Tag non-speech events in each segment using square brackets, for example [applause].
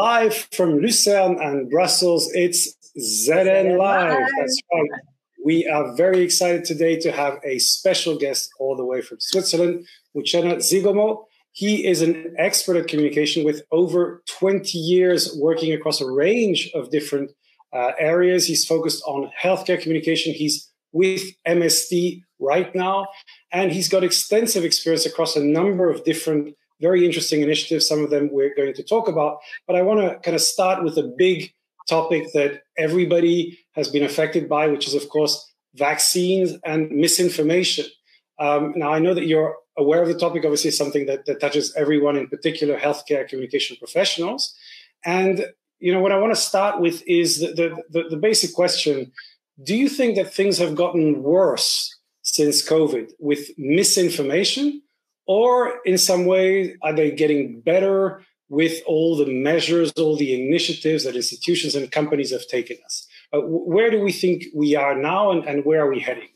Live from Lucerne and Brussels, it's ZN Live. That's right. We are very excited today to have a special guest all the way from Switzerland, Muchena Zigomo. He is an expert at communication with over 20 years working across a range of different uh, areas. He's focused on healthcare communication. He's with MSD right now, and he's got extensive experience across a number of different very interesting initiatives. Some of them we're going to talk about, but I want to kind of start with a big topic that everybody has been affected by, which is, of course, vaccines and misinformation. Um, now, I know that you're aware of the topic. Obviously, something that, that touches everyone, in particular, healthcare communication professionals. And you know, what I want to start with is the, the, the, the basic question: Do you think that things have gotten worse since COVID with misinformation, or in some way are they getting better with all the measures, all the initiatives that institutions and companies have taken us? Uh, where do we think we are now, and, and where are we heading?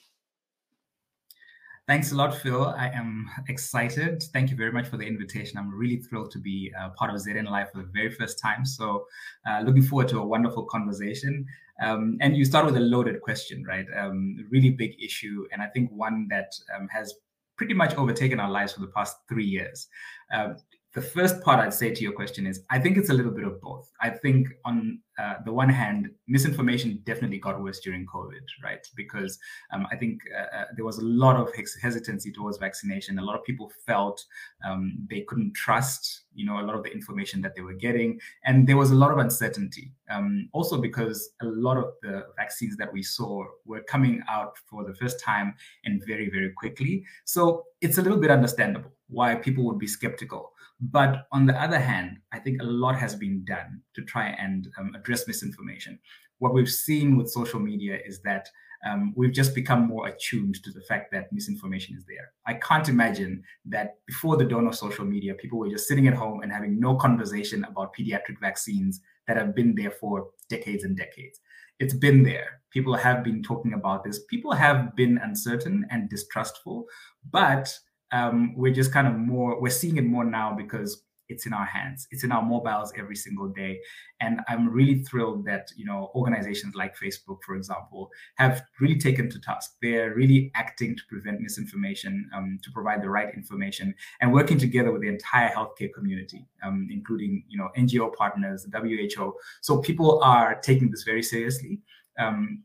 Thanks a lot, Phil. I am excited. Thank you very much for the invitation. I'm really thrilled to be uh, part of ZN Live for the very first time. So, uh, looking forward to a wonderful conversation. Um, and you start with a loaded question, right? Um, really big issue, and I think one that um, has pretty much overtaken our lives for the past three years. Uh, the first part I'd say to your question is I think it's a little bit of both. I think on uh, the one hand, misinformation definitely got worse during COVID, right? Because um, I think uh, uh there was a lot of hesitancy towards vaccination. A lot of people felt um, they couldn't trust, you know, a lot of the information that they were getting, and there was a lot of uncertainty. Um, also, because a lot of the vaccines that we saw were coming out for the first time and very, very quickly. So it's a little bit understandable why people would be skeptical. But on the other hand, I think a lot has been done to try and um, address misinformation. What we've seen with social media is that um, we've just become more attuned to the fact that misinformation is there. I can't imagine that before the dawn of social media, people were just sitting at home and having no conversation about pediatric vaccines that have been there for decades and decades. It's been there. People have been talking about this. People have been uncertain and distrustful, but um, we're just kind of more we're seeing it more now because it's in our hands. It's in our mobiles every single day. And i'm really thrilled that you know organizations like facebook for example have really taken to task. They're really acting to prevent misinformation um, to provide the right information and working together with the entire healthcare community um, including you know ngo partners the who so people are taking this very seriously. Um,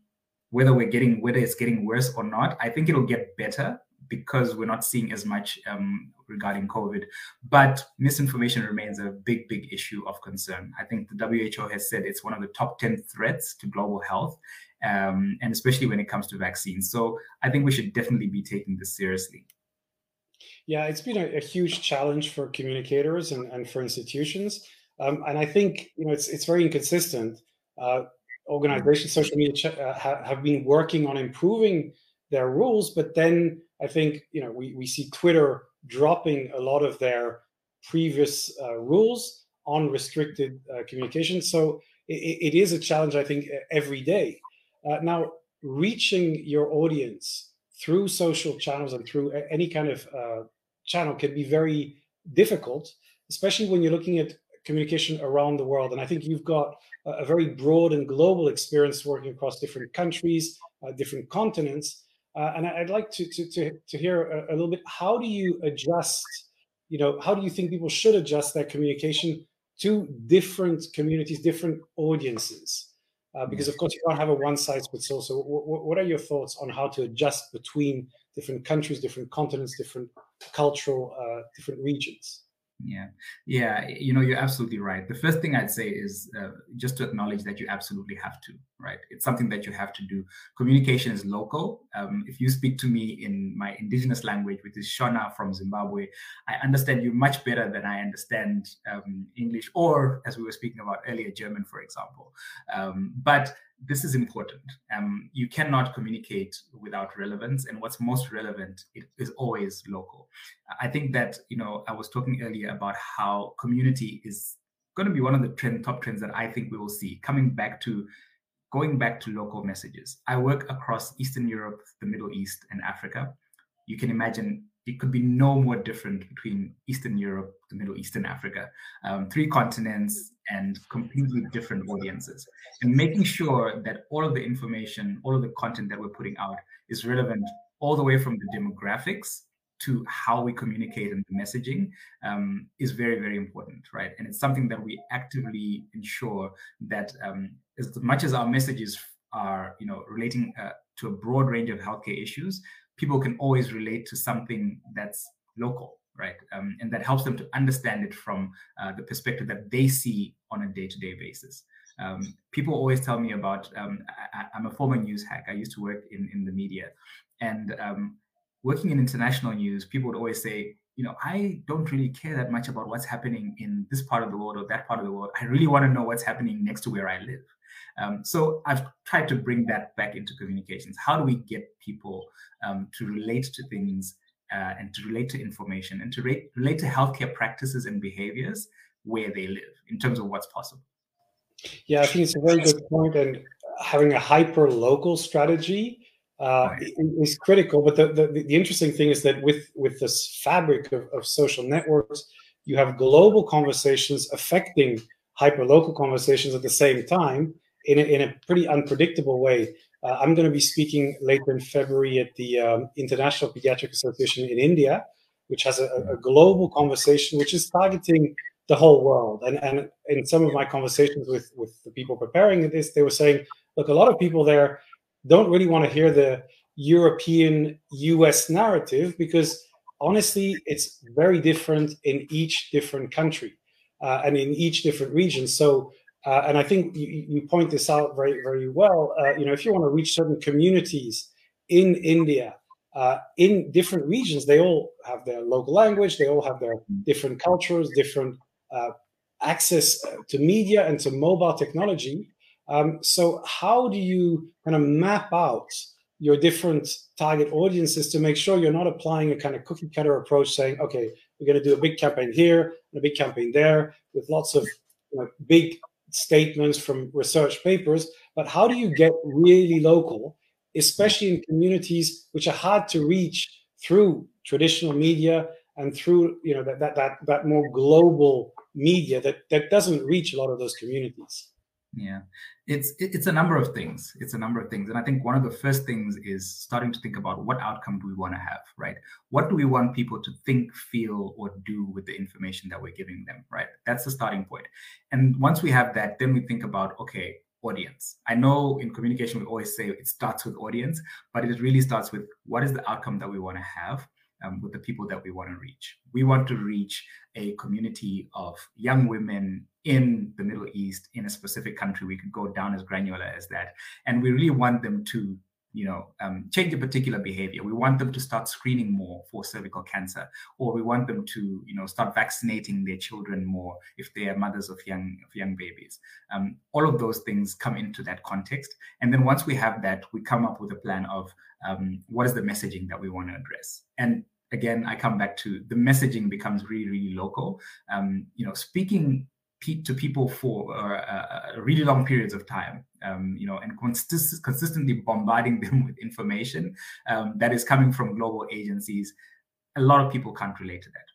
whether we're getting whether it's getting worse or not i think it'll get better because we're not seeing as much um, regarding COVID. But misinformation remains a big, big issue of concern. I think the WHO has said it's one of the top 10 threats to global health, um, and especially when it comes to vaccines. So I think we should definitely be taking this seriously. Yeah, it's been a, a huge challenge for communicators and, and for institutions. Um, and I think you know it's it's very inconsistent. Uh, organizations, social media ch- uh, ha- have been working on improving their rules, but then I think you know we, we see Twitter dropping a lot of their previous uh, rules on restricted uh, communication. So it, it is a challenge, I think, every day. Uh, now, reaching your audience through social channels and through any kind of uh, channel can be very difficult, especially when you're looking at communication around the world. And I think you've got a, very broad and global experience working across different countries, uh, different continents. Uh, and I'd like to, to, to, to hear a, a, little bit, how do you adjust, you know, how do you think people should adjust their communication to different communities, different audiences? Uh, because of course you can't have a one size fits all. So w- what are your thoughts on how to adjust between different countries, different continents, different cultural, uh, different regions? Yeah, yeah, you know, you're absolutely right. The first thing I'd say is uh, just to acknowledge that you absolutely have to, right? It's something that you have to do. Communication is local. Um, if you speak to me in my indigenous language, which is Shona from Zimbabwe, I understand you much better than I understand um, English, or as we were speaking about earlier, German, for example. Um, but this is important. Um, you cannot communicate without relevance, and what's most relevant is always local. I think that you know I was talking earlier about how community is going to be one of the trend, top trends that I think we will see coming back to going back to local messages. I work across Eastern Europe, the Middle East, and Africa. You can imagine it could be no more different between Eastern Europe, the Middle East, and Africa. Um, three continents and completely different audiences. And making sure that all of the information, all of the content that we're putting out is relevant all the way from the demographics to how we communicate and the messaging um, is very, very important, right? And it's something that we actively ensure that um, as much as our messages are, you know, relating uh, to a broad range of healthcare issues, people can always relate to something that's local right? Um, and that helps them to understand it from uh, the perspective that they see on a day-to-day basis. Um, people always tell me about um, I, am a former news hack. I used to work in, in the media. And um, working in international news people would always say you know i don't really care that much about what's happening in this part of the world or that part of the world. I really want to know what's happening next to where i live um, so I've tried to bring that back into communications. How do we get people um, to relate to things uh, and to relate to information and to re- relate to healthcare practices and behaviors where they live in terms of what's possible? Yeah, I think it's a very good point, and having a hyper local strategy uh, is critical. But the, the, the, interesting thing is that with with this fabric of, of social networks, you have global conversations affecting hyper local conversations at the same time in a, in a pretty unpredictable way. Uh, I'm going to be speaking later in February at the um, International Pediatric Association in India, which has a, a, global conversation which is targeting the whole world. And, and in some of my conversations with, with the people preparing this, they were saying, look, a lot of people there don't really want to hear the European US narrative because honestly, it's very different in each different country uh, and in each different region. So uh, and I think you, you, point this out very, very well. Uh, you know, if you want to reach certain communities in India, uh, in different regions, they all have their local language, they all have their different cultures, different uh, access uh, to media and to mobile technology. Um, so, how do you kind of map out your different target audiences to make sure you're not applying a kind of cookie cutter approach, saying, okay, we're going to do a big campaign here and a big campaign there with lots of you know, big statements from research papers, but how do you get really local, especially in communities which are hard to reach through traditional media and through you know that that that, that more global media that that doesn't reach a lot of those communities yeah. It's it's a number of things. It's a number of things. And i think one of the first things is starting to think about what outcome do we want to have right? What do we want people to think feel or do with the information that we're giving them right? That's the starting point. And once we have that then we think about okay audience. I know in communication we always say it starts with audience but it really starts with what is the outcome that we want to have um, with the people that we want to reach. We want to reach a community of young women in the Middle East, in a specific country. We could go down as granular as that. And we really want them to you know um, change a particular behavior. We want them to start screening more for cervical cancer or we want them to you know start vaccinating their children more if they are mothers of young of young babies. Um, all of those things come into that context. And then once we have that we come up with a plan of um, what is the messaging that we want to address. And again i come back to the messaging becomes really really local. Um, you know speaking to people for uh, uh, really long periods of time, um, you know, and consist- consistently bombarding them [laughs] with information um, that is coming from global agencies, a lot of people can't relate to that.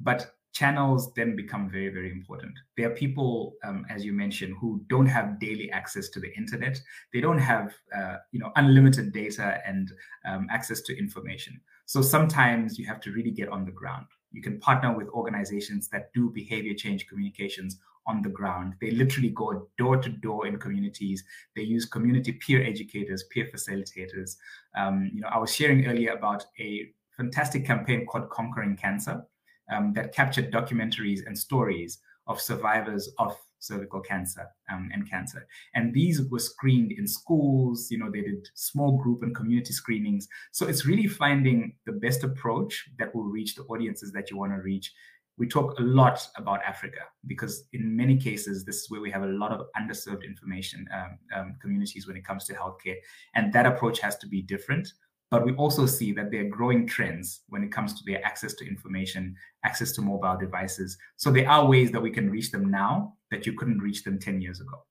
But channels then become very, very important. There are people, um, as you mentioned, who don't have daily access to the internet. They don't have, uh, you know, unlimited data and um, access to information. So sometimes you have to really get on the ground. You can partner with organizations that do behavior change communications on the ground. They literally go door to door in communities. They use community peer educators, peer facilitators. Um, you know, I was sharing earlier about a fantastic campaign called Conquering Cancer um, that captured documentaries and stories of survivors of cervical cancer um, and cancer. And these were screened in schools, you know, they did small group and community screenings. So it's really finding the best approach that will reach the audiences that you want to reach we talk a lot about Africa because in many cases, this is where we have a lot of underserved information um, um, communities when it comes to healthcare. And that approach has to be different. But we also see that there are growing trends when it comes to their access to information, access to mobile devices. So there are ways that we can reach them now that you couldn't reach them 10 years ago.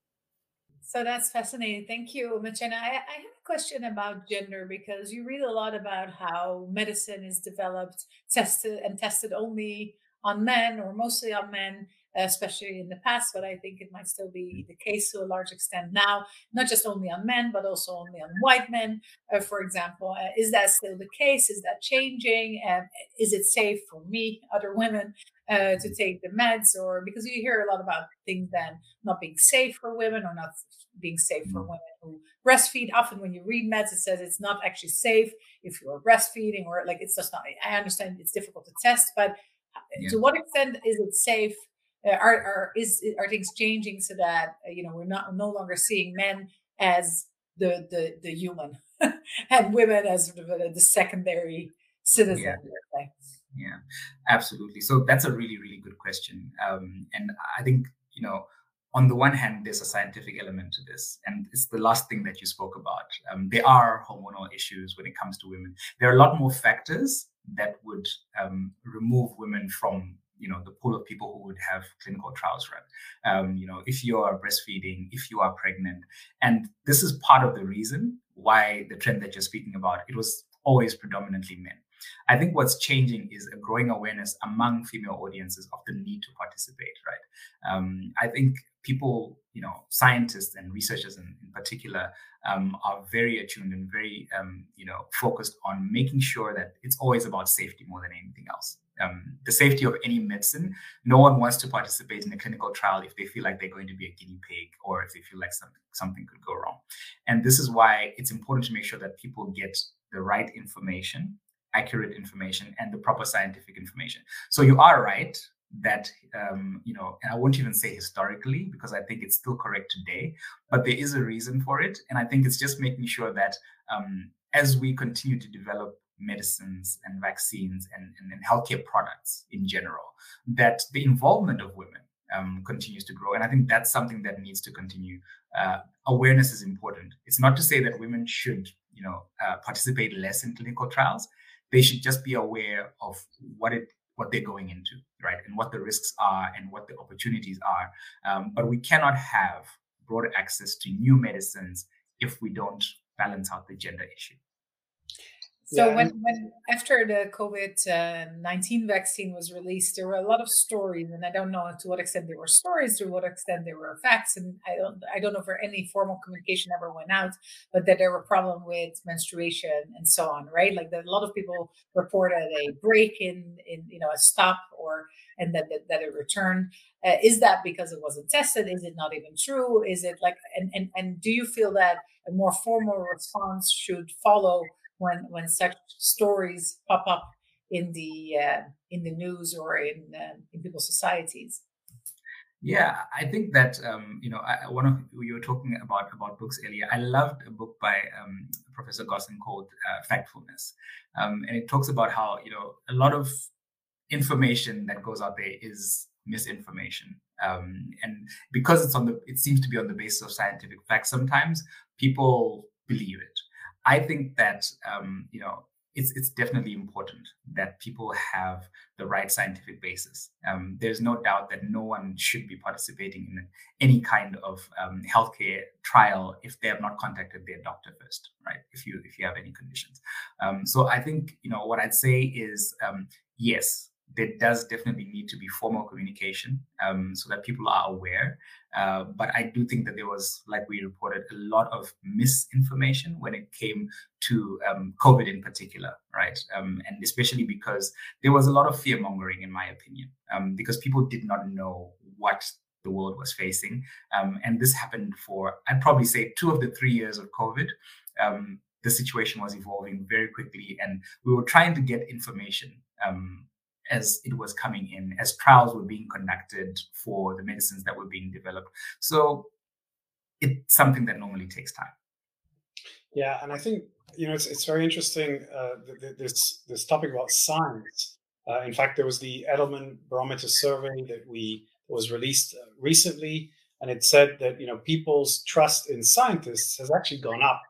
So that's fascinating. Thank you, Muchena. I, I have a question about gender because you read a lot about how medicine is developed, tested, and tested only on men or mostly on men especially in the past, but I think it might still be the case to a large extent now, not just only on men, but also only on white men, uh, for example. Uh, is that still the case? Is that changing? Um, is it safe for me, other women, uh, to take the meds? Or because you hear a lot about things then not being safe for women or not being safe for mm. women who breastfeed. Often when you read meds, it says it's not actually safe if you're breastfeeding or like it's just not. I understand it's difficult to test, but uh, yeah. to what extent is it safe uh, are, are is are things changing so that uh, you know we're not no longer seeing men as the the the human [laughs] and women as sort of a, the secondary citizen yeah. yeah absolutely so that's a really really good question um, and i think you know on the one hand, there's a scientific element to this, and it's the last thing that you spoke about. Um, there are hormonal issues when it comes to women. There are a lot more factors that would um, remove women from you know the pool of people who would have clinical trials run um, you know if you are breastfeeding if you are pregnant and this is part of the reason why the trend that you're speaking about it was always predominantly men i think what's changing is a growing awareness among female audiences of the need to participate right um, i think people you know scientists and researchers in, in particular um, are very attuned and very um, you know focused on making sure that it's always about safety more than anything else um, the safety of any medicine. No one wants to participate in a clinical trial if they feel like they're going to be a guinea pig or if they feel like something, something could go wrong. And this is why it's important to make sure that people get the right information, accurate information, and the proper scientific information. So you are right that um, you know and i won't even say historically because i think it's still correct today but there is a reason for it and i think it's just making sure that um, as we continue to develop medicines and vaccines and, and, and healthcare products in general, that the involvement of women um, continues to grow. And I think that's something that needs to continue. Uh, awareness is important. It's not to say that women should, you know, uh, participate less in clinical trials. They should just be aware of what it what they're going into, right, and what the risks are and what the opportunities are. Um, but we cannot have broader access to new medicines if we don't balance out the gender issue. So yeah. when, when after the COVID nineteen vaccine was released, there were a lot of stories, and I don't know to what extent they were stories, to what extent they were facts, and I don't I don't know if any formal communication ever went out, but that there were problem with menstruation and so on, right? Like that a lot of people reported a break in in you know a stop or and that that, that it returned. Uh, is that because it wasn't tested? Is it not even true? Is it like and and and do you feel that a more formal response should follow? When when such stories pop up in the uh, in the news or in uh, in people's societies. Yeah, I think that um, you know I, one of you were talking about about books earlier. I loved a book by um, Professor Rosling called uh, Factfulness, um, and it talks about how you know a lot of information that goes out there is misinformation, um, and because it's on the it seems to be on the basis of scientific facts. Sometimes people believe it, I think that um, you know it's it's definitely important that people have the right scientific basis. Um, there's no doubt that no one should be participating in any kind of um, healthcare trial if they have not contacted their doctor first, right? If you if you have any conditions. Um, so I think you know what I'd say is um, yes, there does definitely need to be formal communication um, so that people are aware. Uh, but I do think that there was, like we reported, a lot of misinformation when it came to um, COVID in particular, right? Um, and especially because there was a lot of fear mongering, in my opinion, um, because people did not know what the world was facing. Um, and this happened for, I'd probably say, two of the three years of COVID um, the situation was evolving very quickly and we were trying to get information um, as it was coming in, as trials were being conducted for the medicines that were being developed. So it's something that normally takes time. Yeah, and I think you know it's it's very interesting uh, this this topic about science. Uh, in fact, there was the Edelman Barometer survey that we was released uh, recently, and it said that you know people's trust in scientists has actually gone up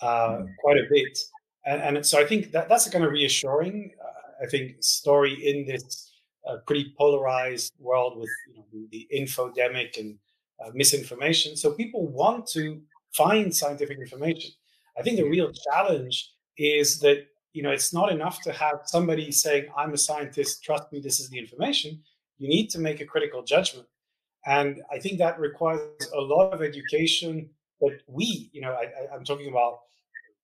uh, mm. quite a bit, and, and so I think that that's kind of reassuring. I think, story in this uh, pretty polarized world with you know, the infodemic and uh, misinformation. So people want to find scientific information. I think the real challenge is that you know it's not enough to have somebody saying i'm a scientist trust me this is the information you need to make a critical judgment and i think that requires a lot of education that we you know I, am talking about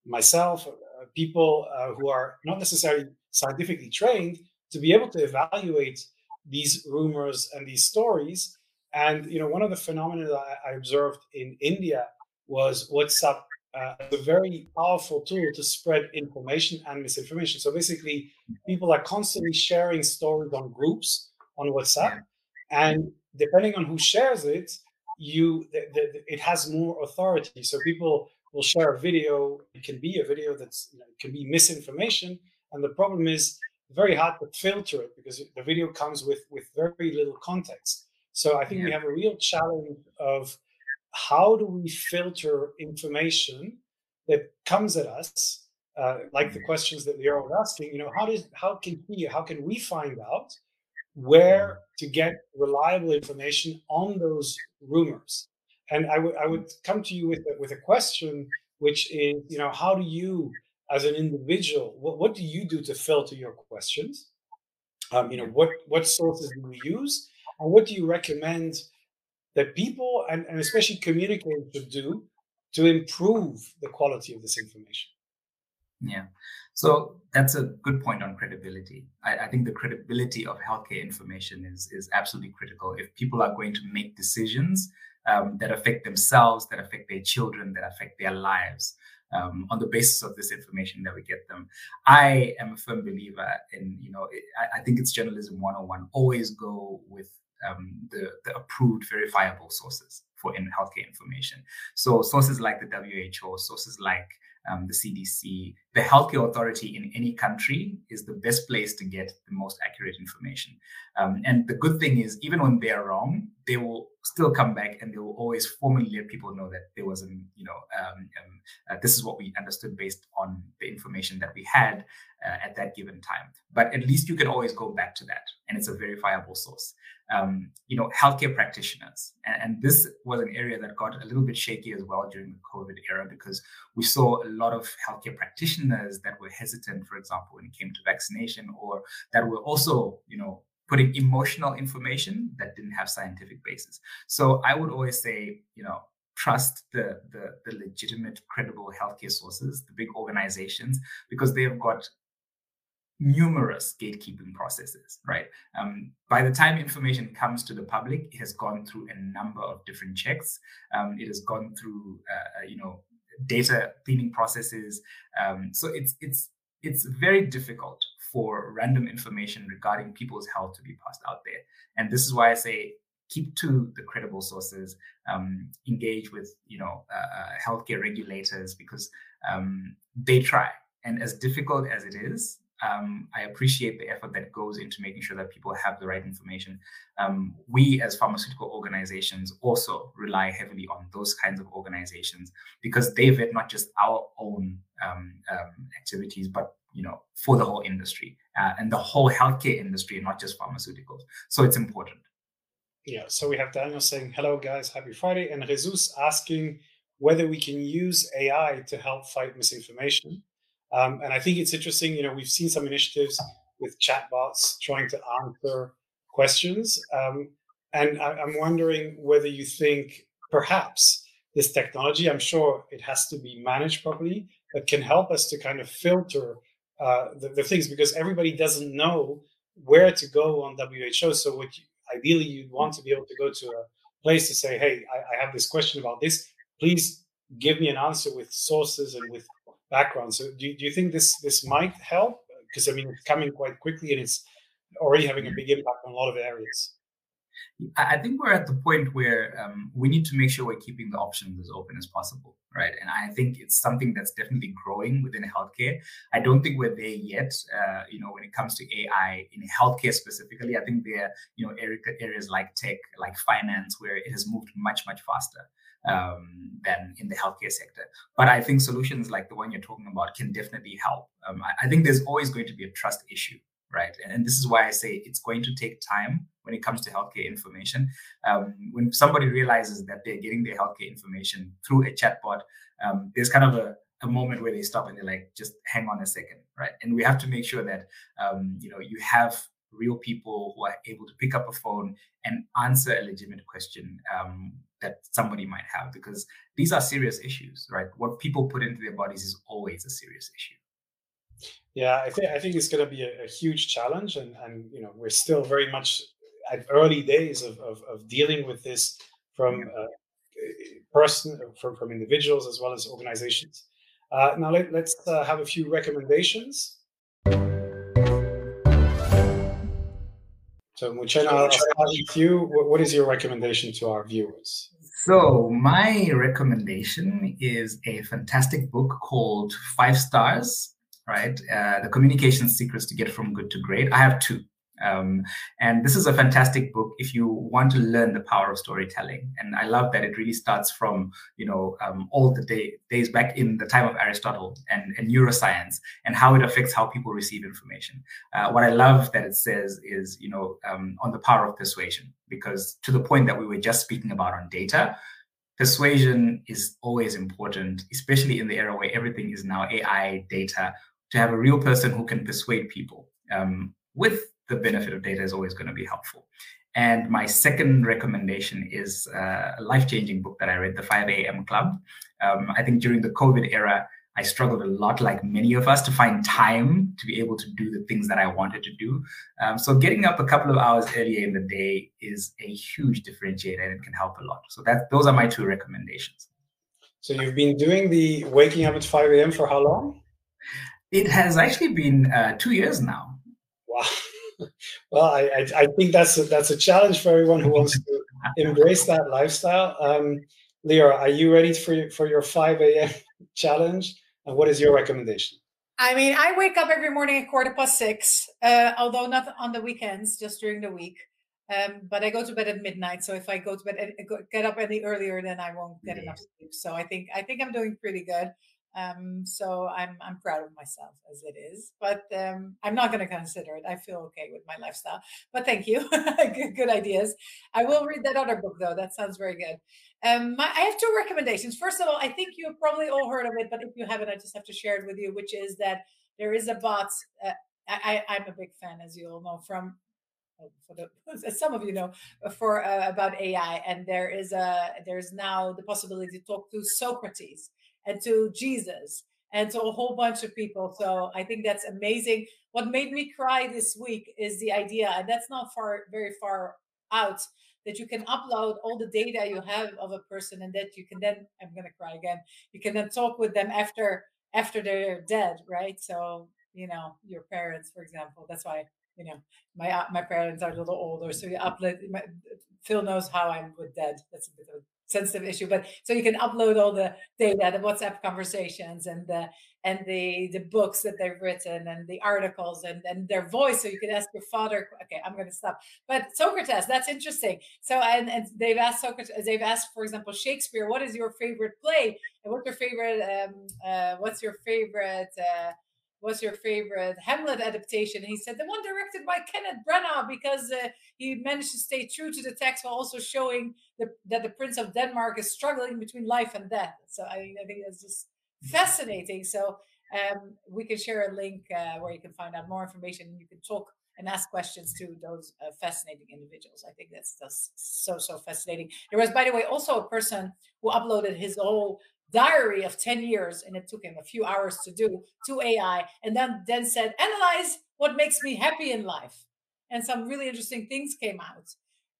myself uh, people uh, who are not necessarily scientifically trained to be able to evaluate these rumors and these stories and you know one of the phenomena that i observed in india was whatsapp uh, a very powerful tool to spread information and misinformation. So basically, people are constantly sharing stories on groups on WhatsApp, and depending on who shares it, you the, the, it has more authority. So people will share a video. It can be a video that's you know, it can be misinformation, and the problem is very hard to filter it because the video comes with with very little context. So I think yeah. we have a real challenge of how do we filter information that comes at us, uh, like the mm-hmm. questions that Leo was asking? You know, how does how can we how can we find out where to get reliable information on those rumors? And I would I would come to you with a, with a question, which is, you know, how do you as an individual, what, what do you do to filter your questions? Um, you know, what what sources do we use, and what do you recommend that people and, and especially communicators should do to improve the quality of this information. Yeah. So that's a good point on credibility. I, I, think the credibility of healthcare information is, is absolutely critical. If people are going to make decisions um, that affect themselves, that affect their children, that affect their lives, um, on the basis of this information that we get them. I am a firm believer in, you know, I, I think it's journalism 101. Always go with um, the, the approved verifiable sources for in healthcare information. So sources like the WHO, sources like um, the CDC, the healthcare authority in any country is the best place to get the most accurate information. Um, and the good thing is, even when they're wrong, they will still come back and they will always formally let people know that there was an, you know, um, um uh, this is what we understood based on the information that we had uh, at that given time. But at least you can always go back to that, and it's a verifiable source. Um, you know, healthcare practitioners, and, and, this was an area that got a little bit shaky as well during the COVID era because we saw a lot of healthcare practitioners that were hesitant, for example, when it came to vaccination, or that were also, you know, putting emotional information that didn't have scientific basis. So I would always say, you know, trust the, the, the legitimate, credible healthcare sources, the big organizations, because they've got numerous gatekeeping processes, right? Um, by the time information comes to the public, it has gone through a number of different checks. Um, it has gone through, uh, uh, you know, data cleaning processes. Um, so it's it's it's very difficult for random information regarding people's health to be passed out there. And this is why I say keep to the credible sources, um, engage with you know uh, uh healthcare regulators because um, they try. And as difficult as it is, um, I appreciate the effort that goes into making sure that people have the right information. Um, we, as pharmaceutical organizations, also rely heavily on those kinds of organizations because they vet not just our own um, um activities, but you know, for the whole industry uh, and the whole healthcare industry, not just pharmaceuticals. So it's important. Yeah. So we have Daniel saying, "Hello, guys, happy Friday," and Jesus asking whether we can use AI to help fight misinformation. Um, and I think it's interesting. You know, we've seen some initiatives with chatbots trying to answer questions. Um, and I, I'm wondering whether you think perhaps this technology, I'm sure it has to be managed properly, but can help us to kind of filter uh, the, the, things because everybody doesn't know where to go on WHO. So what you, ideally you'd want to be able to go to a place to say, hey, I, I have this question about this. Please give me an answer with sources and with background. So do you, do you think this this might help? Because I mean, it's coming quite quickly and it's already having a big impact on a lot of areas. I think we're at the point where um, we need to make sure we're keeping the options as open as possible, right? And I think it's something that's definitely growing within healthcare. I don't think we're there yet. Uh, you know, when it comes to AI in healthcare specifically, I think there you know areas like tech, like finance, where it has moved much much faster um, than in the healthcare sector. But I think solutions like the one you're talking about can definitely help. Um, I, I, think there's always going to be a trust issue right? And, and, this is why I say it's going to take time when it comes to healthcare information. Um, when somebody realizes that they're getting their healthcare information through a chatbot, um, there's kind of a, a moment where they stop and they're like, just hang on a second, right? And we have to make sure that um, you know you have real people who are able to pick up a phone and answer a legitimate question um, that somebody might have because these are serious issues right what people put into their bodies is always a serious issue yeah, I think I think it's going to be a, a, huge challenge, and and you know we're still very much at early days of of, of dealing with this from uh, person from from individuals as well as organizations. Uh, now let, us uh, have a few recommendations. So Muchena, I'll start with you. What is your recommendation to our viewers? So my recommendation is a fantastic book called Five Stars right? Uh, the communication secrets to get from good to great. I have two. Um, and this is a fantastic book if you want to learn the power of storytelling. And I love that it really starts from, you know, um, all the day, days back in the time of Aristotle and, and neuroscience and how it affects how people receive information. Uh, what I love that it says is, you know, um, on the power of persuasion, because to the point that we were just speaking about on data, persuasion is always important, especially in the era where everything is now AI data to have a real person who can persuade people um, with the benefit of data is always going to be helpful. And my second recommendation is uh, a life changing book that I read, The 5 a.m. Club. Um, I think during the COVID era, I struggled a lot, like many of us, to find time to be able to do the things that I wanted to do. Um, so, getting up a couple of hours earlier in the day is a huge differentiator and it can help a lot. So, that those are my two recommendations. So, you've been doing the waking up at 5 a.m. for how long? It has actually been uh, two years now. Wow. Well, I, I, think that's a, that's a challenge for everyone who wants to [laughs] embrace that lifestyle. Um, Leora, are you ready for for your 5 a.m. [laughs] challenge? And what is your recommendation? I mean, I wake up every morning at quarter past six, uh, although not on the weekends, just during the week. Um, but I go to bed at midnight. So if I go to bed, get up any earlier, then I won't get enough sleep. So I think I think I'm doing pretty good. Um, so I'm I'm proud of myself as it is, but um, I'm not going to consider it. I feel okay with my lifestyle. But thank you, [laughs] good, good, ideas. I will read that other book though. That sounds very good. Um, my, I have two recommendations. First of all, I think you've probably all heard of it, but if you haven't, I just have to share it with you. Which is that there is a bot. Uh, I, I'm a big fan, as you all know, from oh, for the, [laughs] some of you know for uh, about AI, and there is a there's now the possibility to talk to Socrates and to Jesus and to a whole bunch of people. So I think that's amazing. What made me cry this week is the idea, and that's not far, very far out, that you can upload all the data you have of a person, and that you can then. I'm gonna cry again. You can then talk with them after after they're dead, right? So you know your parents, for example. That's why you know my my parents are a little older, so you upload. My, Phil knows how I'm with dead. That's a bit of sensitive issue but so you can upload all the data the whatsapp conversations and the and the the books that they've written and the articles and and their voice so you can ask your father okay i'm going to stop. But socrates that's interesting. So and, and they've asked socrates they've asked for example shakespeare what is your favorite play? And what's your favorite um uh what's your favorite uh what's your favorite Hamlet adaptation? And he said the one directed by Kenneth Branagh because uh, he managed to stay true to the text while also showing the, that the Prince of Denmark is struggling between life and death. So I, I think that's just fascinating. So um, we can share a link uh, where you can find out more information and you can talk and ask questions to those uh, fascinating individuals. I think that's, that's so, so fascinating. There was, by the way, also a person who uploaded his whole diary of 10 years and it took him a few hours to do to ai and then then said analyze what makes me happy in life. And some really interesting things came out.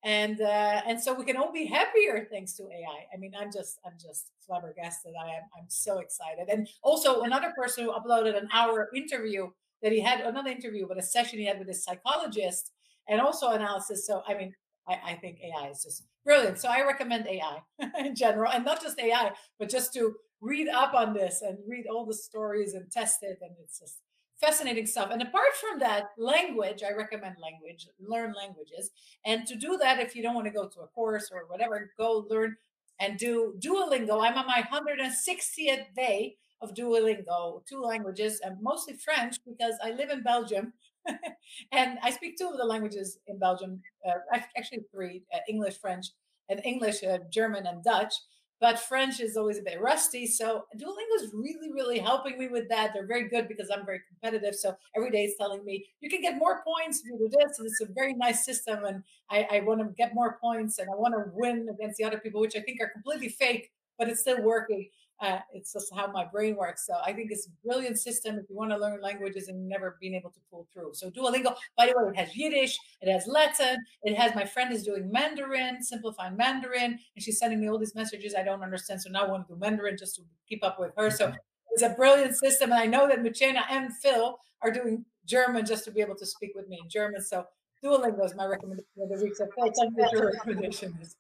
And uh, and so we can all be happier thanks to ai i. Mean i'm just i'm just flabbergasted. I am i'm so excited. And also another person who uploaded an hour interview that he had another interview but a session he had with a psychologist and also analysis. So i mean I, I think AI is just brilliant. So I recommend AI [laughs] in general, and not just AI, but just to read up on this and read all the stories and test it. And it's just fascinating stuff. And apart from that, language, I recommend language, learn languages. And to do that, if you don't want to go to a course or whatever, go learn and do Duolingo. I'm on my 160th day of Duolingo, two languages, and mostly French because I live in Belgium [laughs] and I speak two of the languages in Belgium, uh, actually three: uh, English, French, and English, uh, German, and Dutch. But French is always a bit rusty, so Duolingo is really, really helping me with that. They're very good because I'm very competitive. So every day it's telling me you can get more points if you do this. And it's a very nice system, and I, I want to get more points and I want to win against the other people, which I think are completely fake, but it's still working. Uh, it's just how my brain works. So I think it's a brilliant system if you want to learn languages and never been able to pull through. So Duolingo, by the way, it has Yiddish, it has Latin, it has my friend is doing Mandarin, simplifying Mandarin, and she's sending me all these messages I don't understand. So now I want to do Mandarin just to keep up with her. So it's a brilliant system. And I know that Muchena and Phil are doing German just to be able to speak with me in German. So Duolingo is my recommendation for the week. So Phil, thank you your recommendations.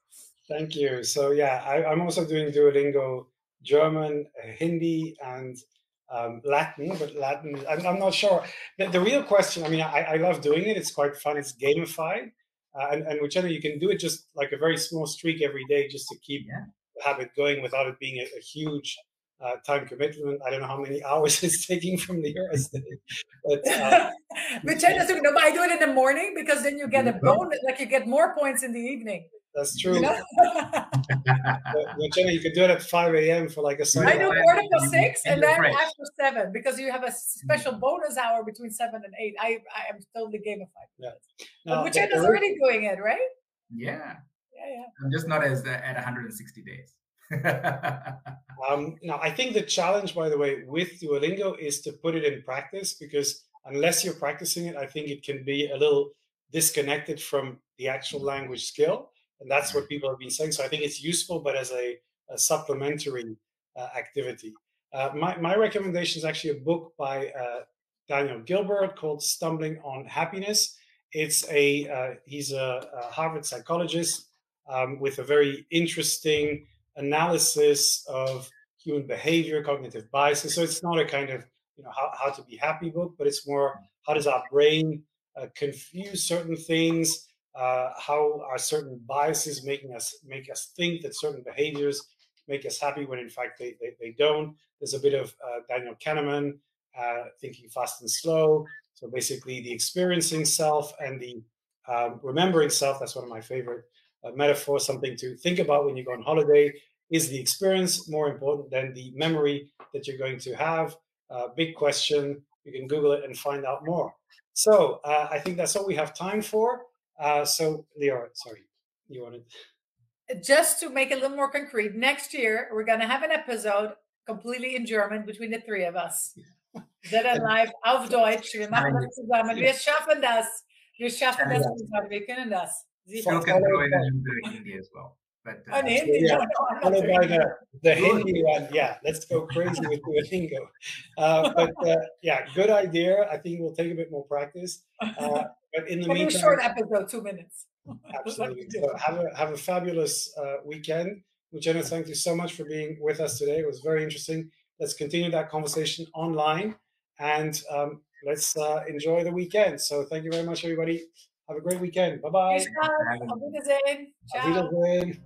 Thank you. So yeah, I, I'm also doing Duolingo German, uh, Hindi, and um, Latin, but Latin, I'm, I'm not sure. The, the, real question, I mean, I, I, love doing it. It's quite fun. It's gamified. Uh, and, and whichever you can do it just like a very small streak every day just to keep yeah. the habit going without it being a, a huge uh, time commitment. I don't know how many [laughs] hours it's taking from the US. But, [laughs] uh, but no, I do it in the morning because then you get a mm-hmm. bonus, like you get more points in the evening. That's true. You know? [laughs] Jenny, you could do it at 5 a.m. for like a Sunday. I do quarter to six and then after seven because you have a special mm-hmm. bonus hour between seven and eight. I I am totally gamified. Yeah. No, but Jenna's already doing it, right? Yeah. Yeah, yeah. I'm just not as uh, at 160 days. [laughs] um, now, I think the challenge, by the way, with Duolingo is to put it in practice because unless you're practicing it, I think it can be a little disconnected from the actual language skill and that's what people have been saying. So I think it's useful, but as a, a supplementary uh, activity. Uh, my, my recommendation is actually a book by uh, Daniel Gilbert called "Stumbling on Happiness." It's a uh, he's a, a, Harvard psychologist um, with a very interesting analysis of human behavior, cognitive biases. So it's not a kind of you know how, how to be happy book, but it's more how does our brain uh, confuse certain things uh, how are certain biases making us make us think that certain behaviors make us happy when in fact they, they, they don't. There's a bit of uh, Daniel Kahneman, uh, thinking fast and slow. So basically, the experiencing self and the um, remembering self. That's one of my favorite uh, metaphors. Something to think about when you go on holiday. Is the experience more important than the memory that you're going to have? Uh, big question. You can Google it and find out more. So uh, I think that's all we have time for. Uh, so, Leo, sorry, you wanted. Just to make it a little more concrete, next year we're going to have an episode completely in German between the three of us. [laughs] Zedden live auf [laughs] Deutsch. Wir machen das zusammen. Wir schaffen das. Wir schaffen das zusammen. Wir können das. Phil can throw in Hindi as well. But, uh, oh, Hindi, yeah. no, Followed by the, the Hindi one. Yeah, let's go crazy with Duolingo. Uh, but uh, yeah, good idea. I think we'll take a bit more practice. Uh, but in the meantime, a short episode, two minutes. [laughs] Absolutely. so have a have a fabulous uh, weekend. Jenna, thank you so much for being with us today. It was very interesting. Let's continue that conversation online and um, let's uh, enjoy the weekend. So thank you very much, everybody. Have a great weekend. Bye bye. Auf Wiedersehen. Ciao. Auf Wiedersehen.